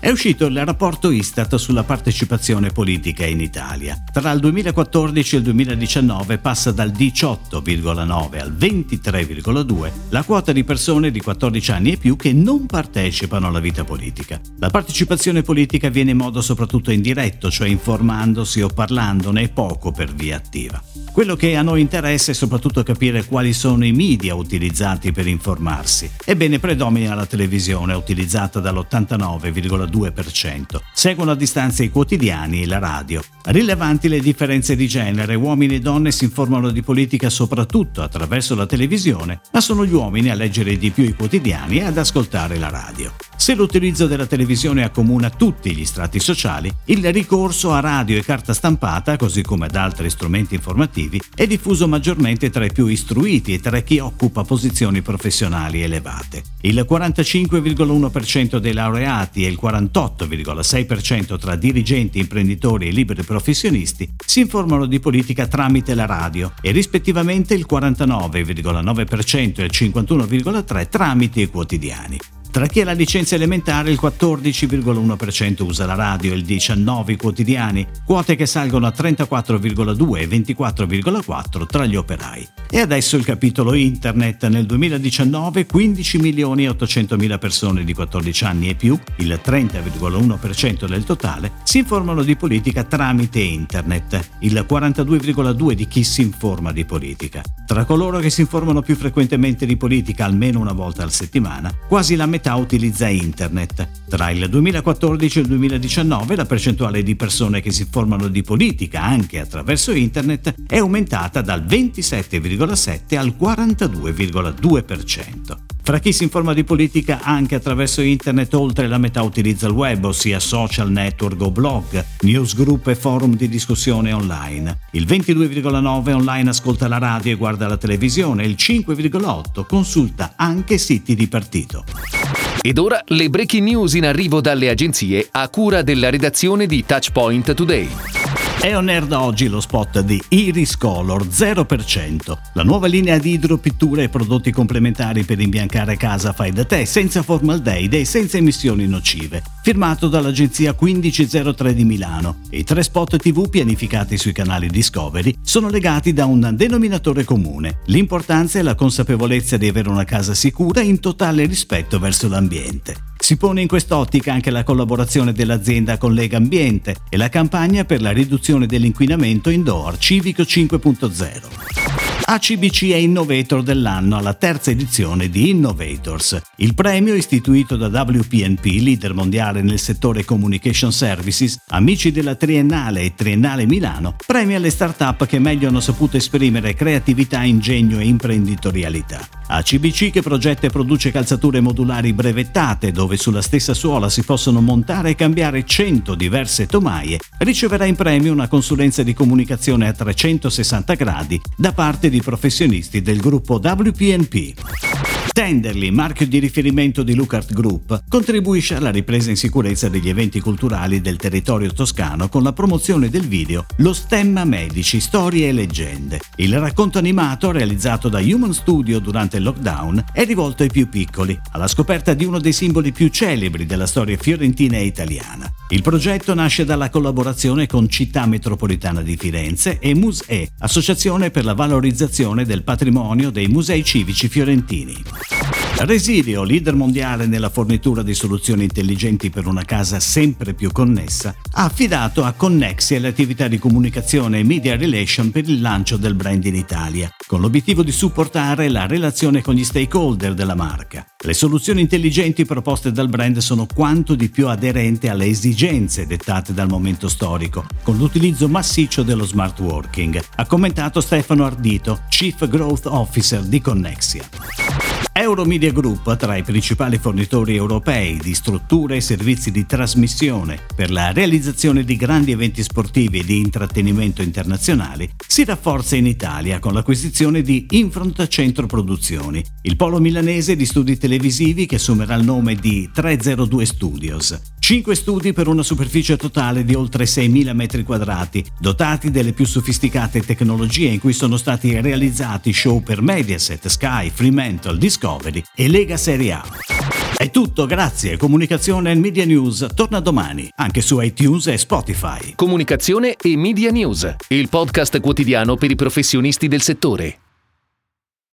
È uscito il rapporto Istat sulla partecipazione politica in Italia. Tra il 2014 e il 2019 passa dal 18,9 al 23,2 la quota di persone di 14 anni e più che non partecipano alla vita politica. La partecipazione politica viene in modo soprattutto indiretto, cioè informandosi o parlandone poco per via attiva. Quello che a noi interessa è soprattutto capire quali sono i media utilizzati per informarsi. Ebbene, predomina la televisione, utilizzata dall'89,2%. Seguono a distanza i quotidiani e la radio. Rilevanti le differenze di genere, uomini e donne si informano di politica soprattutto attraverso la televisione, ma sono gli uomini a leggere di più i quotidiani e ad ascoltare la radio. Se l'utilizzo della televisione accomuna tutti gli strati sociali, il ricorso a radio e carta stampata, così come ad altri strumenti informativi, è diffuso maggiormente tra i più istruiti e tra chi occupa posizioni professionali elevate. Il 45,1% dei laureati e il 48,6% tra dirigenti, imprenditori e liberi professionisti si informano di politica tramite la radio e rispettivamente il 49,9% e il 51,3% tramite i quotidiani. Tra chi ha la licenza elementare il 14,1% usa la radio il 19% i quotidiani, quote che salgono a 34,2 e 24,4 tra gli operai. E adesso il capitolo internet. Nel 2019 15 milioni e 800 mila persone di 14 anni e più, il 30,1% del totale, si informano di politica tramite internet, il 42,2% di chi si informa di politica. Tra coloro che si informano più frequentemente di politica almeno una volta alla settimana, quasi la metà utilizza internet. Tra il 2014 e il 2019 la percentuale di persone che si informano di politica anche attraverso internet è aumentata dal 27,7 al 42,2%. Fra chi si informa di politica anche attraverso internet, oltre la metà utilizza il web, ossia social network o blog, newsgroup e forum di discussione online. Il 22,9 online ascolta la radio e guarda la televisione, il 5,8 consulta anche siti di partito. Ed ora le breaking news in arrivo dalle agenzie a cura della redazione di Touchpoint Today. È on air da oggi lo spot di Iris Color 0%, la nuova linea di idropittura e prodotti complementari per imbiancare casa fai da te senza formaldeide e senza emissioni nocive, firmato dall'agenzia 1503 di Milano. I tre spot TV pianificati sui canali Discovery sono legati da un denominatore comune. L'importanza è la consapevolezza di avere una casa sicura in totale rispetto verso l'ambiente. Si pone in quest'ottica anche la collaborazione dell'azienda con Lega Ambiente e la campagna per la riduzione dell'inquinamento indoor Civico 5.0. ACBC è Innovator dell'anno alla terza edizione di Innovators. Il premio, istituito da WPNP, leader mondiale nel settore Communication Services, amici della Triennale e Triennale Milano, premia le start-up che meglio hanno saputo esprimere creatività, ingegno e imprenditorialità. ACBC che progetta e produce calzature modulari brevettate dove sulla stessa suola si possono montare e cambiare 100 diverse tomaie, riceverà in premio una consulenza di comunicazione a 360 gradi da parte di professionisti del gruppo WPNP. Tenderly, marchio di riferimento di Lucart Group, contribuisce alla ripresa in sicurezza degli eventi culturali del territorio toscano con la promozione del video Lo Stemma Medici, Storie e Leggende. Il racconto animato, realizzato da Human Studio durante il lockdown, è rivolto ai più piccoli, alla scoperta di uno dei simboli più celebri della storia fiorentina e italiana. Il progetto nasce dalla collaborazione con Città Metropolitana di Firenze e MUSE, Associazione per la valorizzazione del patrimonio dei musei civici fiorentini. Resilio, leader mondiale nella fornitura di soluzioni intelligenti per una casa sempre più connessa, ha affidato a Connexia le attività di comunicazione e media relation per il lancio del brand in Italia, con l'obiettivo di supportare la relazione con gli stakeholder della marca. Le soluzioni intelligenti proposte dal brand sono quanto di più aderenti alle esigenze dettate dal momento storico, con l'utilizzo massiccio dello smart working, ha commentato Stefano Ardito, Chief Growth Officer di Connexia. Euromedia Group, tra i principali fornitori europei di strutture e servizi di trasmissione per la realizzazione di grandi eventi sportivi e di intrattenimento internazionali, si rafforza in Italia con l'acquisizione di Infront Centro Produzioni, il polo milanese di studi televisivi che assumerà il nome di 302 Studios. 5 studi per una superficie totale di oltre 6.000 metri quadrati, dotati delle più sofisticate tecnologie in cui sono stati realizzati show per Mediaset, Sky, Fremantle, Discovery e Lega Serie A. È tutto, grazie. Comunicazione e Media News torna domani, anche su iTunes e Spotify. Comunicazione e Media News, il podcast quotidiano per i professionisti del settore.